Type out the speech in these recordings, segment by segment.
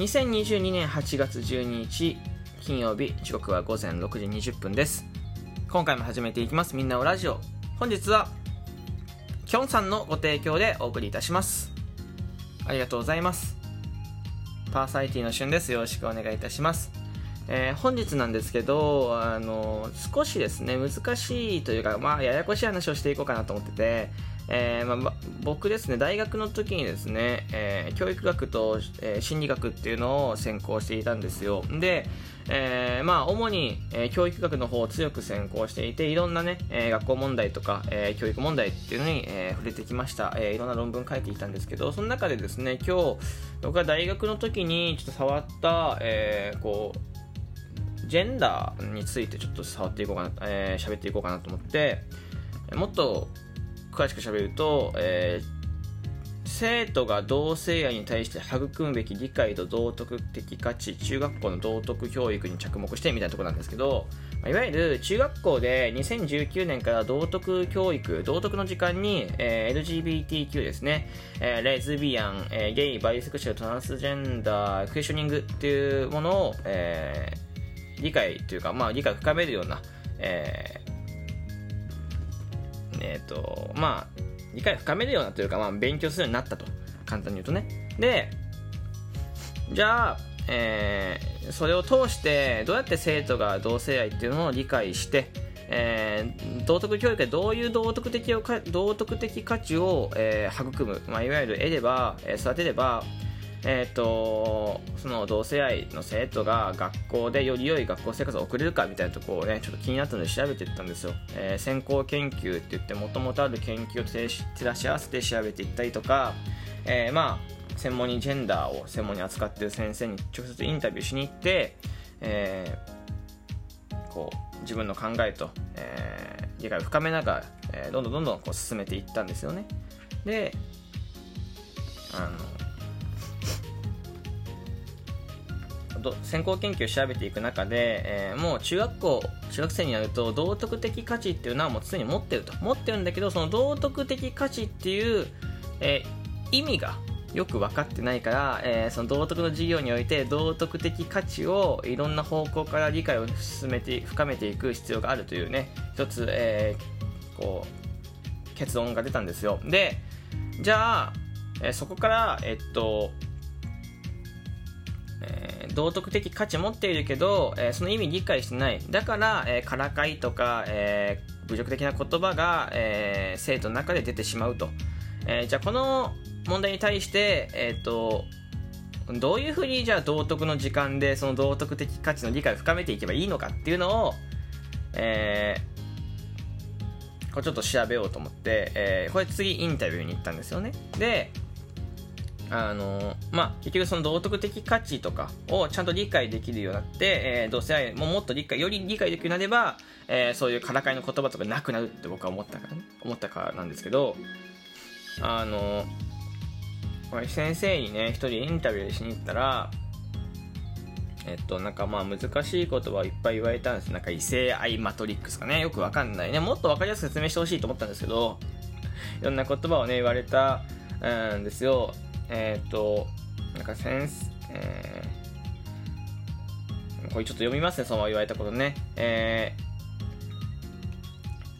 2022年8月12日金曜日時刻は午前6時20分です。今回も始めていきます。みんなおラジオ。本日はきょんさんのご提供でお送りいたします。ありがとうございます。パーサイティの旬です。よろしくお願いいたします。えー、本日なんですけど、あの少しですね難しいというか、まあ、ややこしい話をしていこうかなと思ってて、えー、まあ、僕ですね大学の時にですね、えー、教育学と、えー、心理学っていうのを専攻していたんですよ。で、えまあ、主に、え教育学の方を強く専攻していていろんなね、え学校問題とか、え教育問題っていうのに、え触れてきました、えいろんな論文書いていたんですけどその中でですね今日僕が大学の時にちょっと触った、えこうジェンダーについてちょっと触っていこうかな、えー、喋っていこうかなと思ってもっと詳しく喋ると、えー、生徒が同性愛に対して育むべき理解と道徳的価値中学校の道徳教育に着目してみたいなところなんですけどいわゆる中学校で2019年から道徳教育道徳の時間に、えー、LGBTQ ですね、えー、レズビアン、えー、ゲイバイセクシャルトランスジェンダークエスチョニングっていうものを、えー、理解というか、まあ、理解を深めるような、えーえっ、ー、と、まあ、理解を深めるようなというか、まあ、勉強するようになったと。簡単に言うとね。で、じゃあ、えー、それを通してどうやって生徒が同性愛っていうのを理解して、えー、道徳教育でどういう道徳的を道徳的価値を、えー、育む、まあ、いわゆる得れば、え、育てれば、えーと、その同性愛の生徒が学校でより良い学校生活を送れるかみたいなところをねちょっと気になったので調べていったんですよ、えー、先行研究って言ってもともとある研究を照らし合わせて調べていったりとか、えー、まあ専門にジェンダーを専門に扱っている先生に直接インタビューしに行って、えー、こう自分の考えと、えー、理解を深めながら、えー、どんどんどんどんこう進めていったんですよね。であの先行研究を調べていく中で、えー、もう中学校中学生になると道徳的価値っていうのはもう常に持ってると。持ってるんだけどその道徳的価値っていう、えー、意味がよく分かってないから、えー、その道徳の授業において道徳的価値をいろんな方向から理解を進めて深めていく必要があるというね一つ、えー、こう結論が出たんですよ。でじゃあ、えー、そこから、えっとえー、道徳的価値持っているけど、えー、その意味理解してない。だから、えー、からかいとか、え侮辱的な言葉が、え生徒の中で出てしまうと、えじゃあこの問題に対して、えーと、どういうふうにじゃあ道徳の時間でその道徳的価値の理解を深めていけばいいのかっていうのを、えこれちょっと調べようと思って、えこれ次インタビューに行ったんですよね。であのまあ、結局その道徳的価値とかをちゃんと理解できるようになって、えー、同性愛ももっと理解より理解できるようになれば、えー、そういうからかいの言葉とかなくなるって僕は思ったから、ね、思ったからなんですけどあの先生にね一人インタビューしに行ったらえっと、なんかまあ難しい言葉をいっぱい言われたんです。なんか異性愛マトリックスかね。よくわかんないね。もっとわかりやすく説明してほしいと思ったんですけどいろんな言葉をね言われたんですよ。えっ、ー、と、なんかセンス、えー、これちょっと読みますね、そのまま言われたことね。え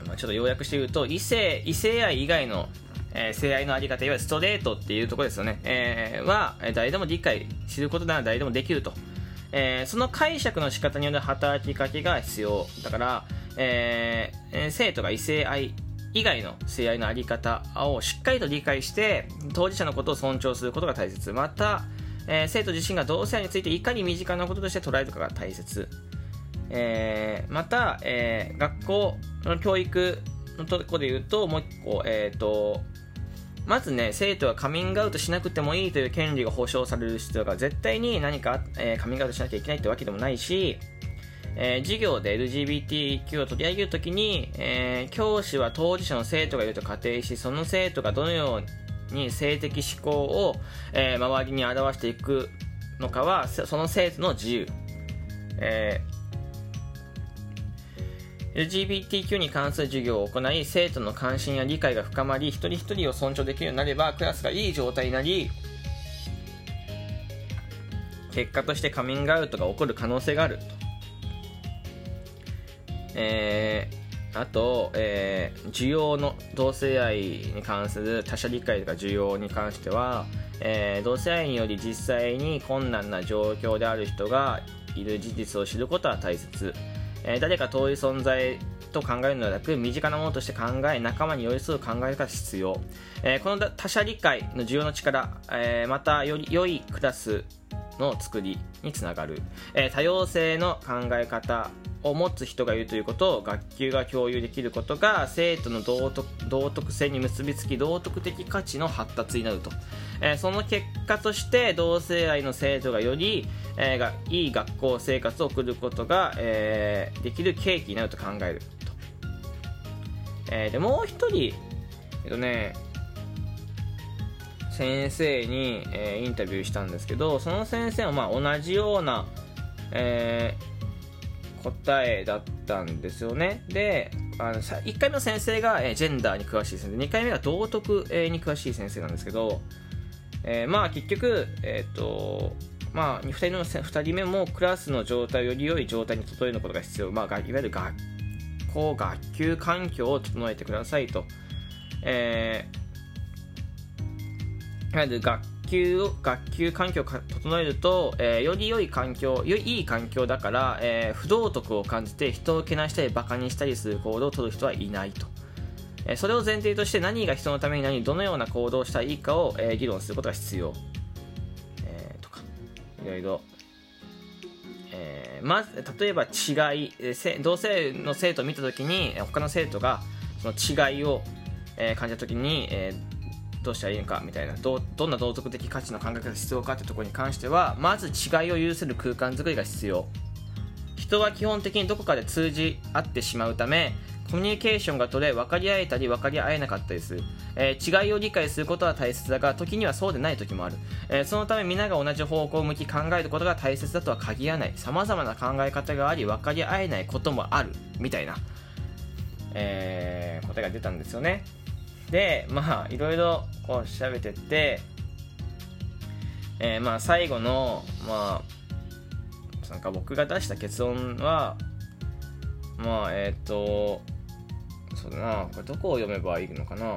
ー、まあ、ちょっと要約して言うと、異性、異性愛以外の、えー、性愛のあり方、いわゆるストレートっていうところですよね。えー、は、誰でも理解することなら誰でもできると。えー、その解釈の仕方による働きかけが必要。だから、えー、生徒が異性愛以外の性愛のあり方をしっかりと理解して当事者のことを尊重することが大切。また、えー、生徒自身が同性愛についていかに身近なこととして捉えるかが大切、えー、また、えー、学校の教育のところで言うともう一個、えーと、まずね生徒はカミングアウトしなくてもいいという権利が保障される必要が絶対に何か、えカミングアウトしなきゃいけないってわけでもないしえー、授業で LGBTQ を取り上げるときに、えー、教師は当事者の生徒がいると仮定しその生徒がどのように性的思考を、えー、周りに表していくのかはその生徒の自由、えー、LGBTQ に関する授業を行い生徒の関心や理解が深まり一人一人を尊重できるようになればクラスがいい状態になり結果としてカミングアウトが起こる可能性があると。えー、あと、えー、需要の同性愛に関する他者理解とか需要に関しては、えー、同性愛により実際に困難な状況である人がいる事実を知ることは大切、え、誰か遠い存在と考えるのではなく身近なものとして考え仲間に寄り添う考え方が必要、えー、この他者理解の需要の力、えー、またより良いクラスの作りにつながる、えー、多様性の考え方を持つ人がいるということを学級が共有できることが生徒の道徳道徳性に結びつき道徳的価値の発達になると、えー、その結果として同性愛の生徒がより、えー、がいい学校生活を送ることが、えー、できる契機になると考えると、えー、でもう一人えっとね先生に、えー、インタビューしたんですけどその先生はまあ同じような、えー、答えだったんですよね。であの1回目の先生が、え、ジェンダーに詳しい先生。2回目が道徳、え、に詳しい先生なんですけど、えー、まあ結局えっ、とまあ、2人の2人目もクラスの状態をより良い状態に整えることが必要、まあ、いわゆる学校学級環境を整えてくださいと、えー、いわゆる学級を学級環境を整えると、えー、より良い環境よい環境だから、えー、不道徳を感じて人をけなしたりバカにしたりする行動をとる人はいないと、えー、それを前提として何が人のために何どのような行動をしたらいいかを、え議論することが必要、えとかいろいろ。えまず例えば違い、同性の生徒を見た時に他の生徒がその違いを、感じた時に、えーどうしたらいいのかみたいなどどんな道徳的価値の考え方が必要かってところに関してはまず違いを許せる空間づくりが必要。人は基本的にどこかで通じ合ってしまうためコミュニケーションが取れ分かり合えたり分かり合えなかったりする、えー、違いを理解することは大切だが時にはそうでない時もある、えー、そのため皆が同じ方向を向き考えることが大切だとは限らない。様々な考え方があり分かり合えないこともある。みたいな、えー、答えが出たんですよね。でまあいろいろこう調べてって、えー、まあ最後のまあなんか僕が出した結論はまあえっ、ー、とそうだなこれどこを読めばいいのかな。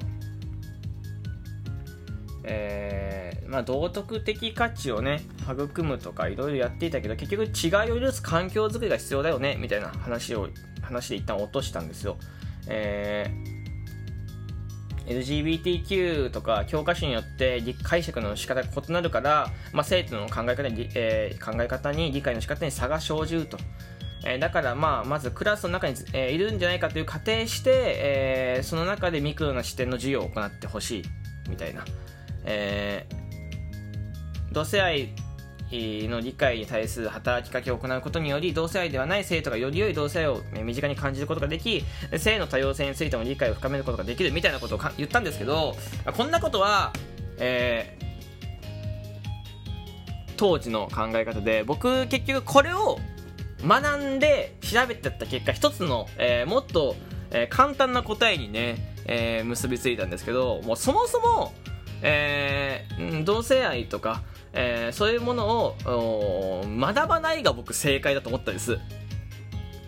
えー、まあ道徳的価値をね育むとかいろいろやっていたけど結局違いを許す環境づくりが必要だよねみたいな話を話で一旦落としたんですよ。えー LGBTQ とか教科書によって解釈の仕方が異なるから、まあ、生徒の考え方に、えー、考え方に理解の仕方に差が生じると。えー、だからまあまずクラスの中に、えー、いるんじゃないかという仮定して、えー、その中でミクロな視点の授業を行ってほしいみたいな、えー、同性愛の理解に対する働きかけを行うことにより同性愛ではない生徒がより良い同性愛を身近に感じることができ性の多様性についても理解を深めることができるみたいなことを言ったんですけどこんなことは、えー、当時の考え方で僕結局これを学んで調べてた結果一つの、えー、もっと、えー、簡単な答えにね、えー、結びついたんですけどもうそもそも、えー、同性愛とかえー、そういうものを学ばないが僕正解だと思ったんです。っ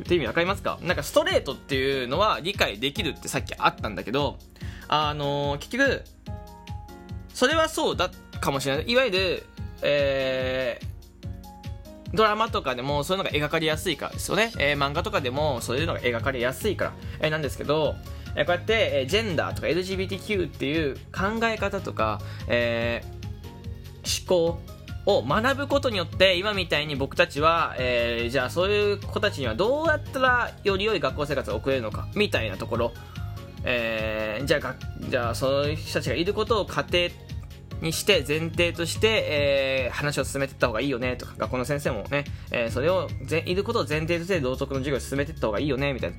て意味わかりますか？なんかストレートっていうのは理解できるってさっきあったんだけどあのー、結局それはそうだかもしれない。いわゆるえー、ドラマとかでもそういうのが描かれやすいからですよね、えー、漫画とかでもそういうのが描かれやすいから、えー、なんですけど、えー、こうやって、えー、ジェンダーとか LGBTQ っていう考え方とか、えー、思考を学ぶことによって今みたいに僕たちは、えー、じゃあそういう子たちにはどうやったらより良い学校生活を送れるのかみたいなところ、えー、じゃあじゃあそういう人たちがいることを家庭にして前提として、えー、話を進めていった方がいいよねとか学校の先生もね、えー、それをいることを前提として道徳の授業を進めていった方がいいよねみたいな。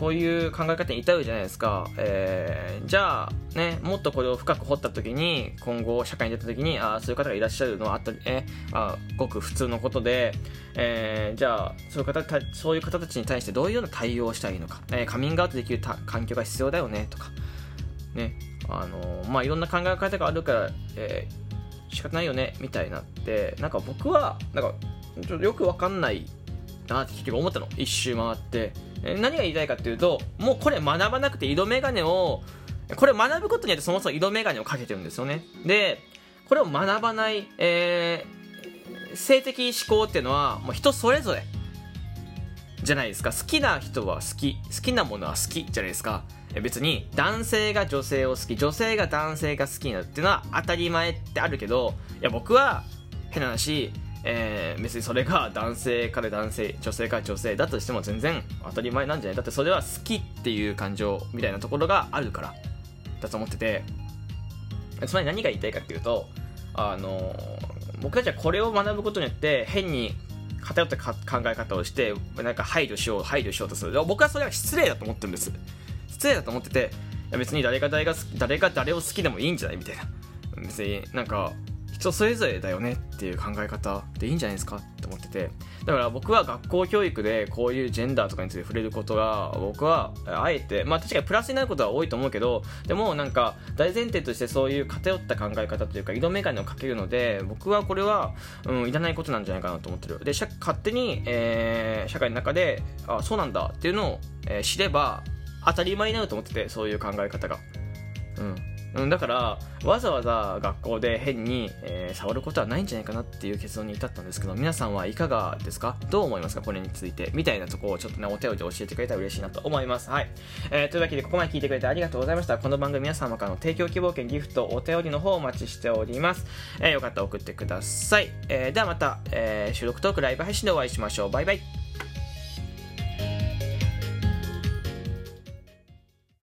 こういう考え方に至るじゃないですか、えー、じゃあねもっとこれを深く掘った時に今後社会に出た時にあそういう方がいらっしゃるのはあったり、えあごく普通のことで、えー、じゃあそういう方たそういう方たちに対してどういうような対応をしたらいいのか、えー、カミングアウトできる環境が必要だよね。とか。ね。あのまあいろんな考え方があるから、え仕方ないよね。みたいなってなんか僕はなんかちょっとよくわかんないなって結局思ったの。一周回って。何が言いたいかっていうともうこれ学ばなくて色眼鏡をこれ学ぶことによってそもそも色眼鏡をかけてるんですよね。でこれを学ばない、えー、性的思考っていうのはもう人それぞれじゃないですか。好きな人は好き好きなものは好きじゃないですか。別に男性が女性を好き女性が男性が好きになるっていうのは当たり前ってあるけどいや僕は変な話えー、別にそれが男性から男性女性から女性だとしても全然当たり前なんじゃない。だってそれは好きっていう感情みたいなところがあるから。だと思ってて。つまり何が言いたいかっていうとあの僕たちはこれを学ぶことによって変に偏った考え方をしてなんか配慮しよう配慮しようとする。僕はそれは失礼だと思ってるんです。失礼だと思ってて別に誰が誰が誰が誰を好きでもいいんじゃないみたいな。別になんか人それぞれだよねっていう考え方でいいんじゃないですかって思ってて。だから僕は学校教育でこういうジェンダーとかについて触れることが僕はあえてまあ確かにプラスになることは多いと思うけどでもなんか大前提としてそういう偏った考え方というか色眼鏡をかけるので僕はこれは、うん、いらないことなんじゃないかなと思ってる。で勝手に、えー、社会の中であそうなんだっていうのを、えー、知れば当たり前になると思っててそういう考え方が。うん。うん、だからわざわざ学校で変に、えー、触ることはないんじゃないかなっていう結論に至ったんですけど皆さんはいかがですか？どう思いますか？これについて。みたいなとこをちょっとねお便りで教えてくれたら嬉しいなと思います。はい、えー、というわけでここまで聞いてくれてありがとうございました。この番組皆様からの提供希望券ギフトお便りの方をお待ちしております、えー、よかったら送ってください、えー、ではまた、えー、収録トークライブ配信でお会いしましょう。バイバイ。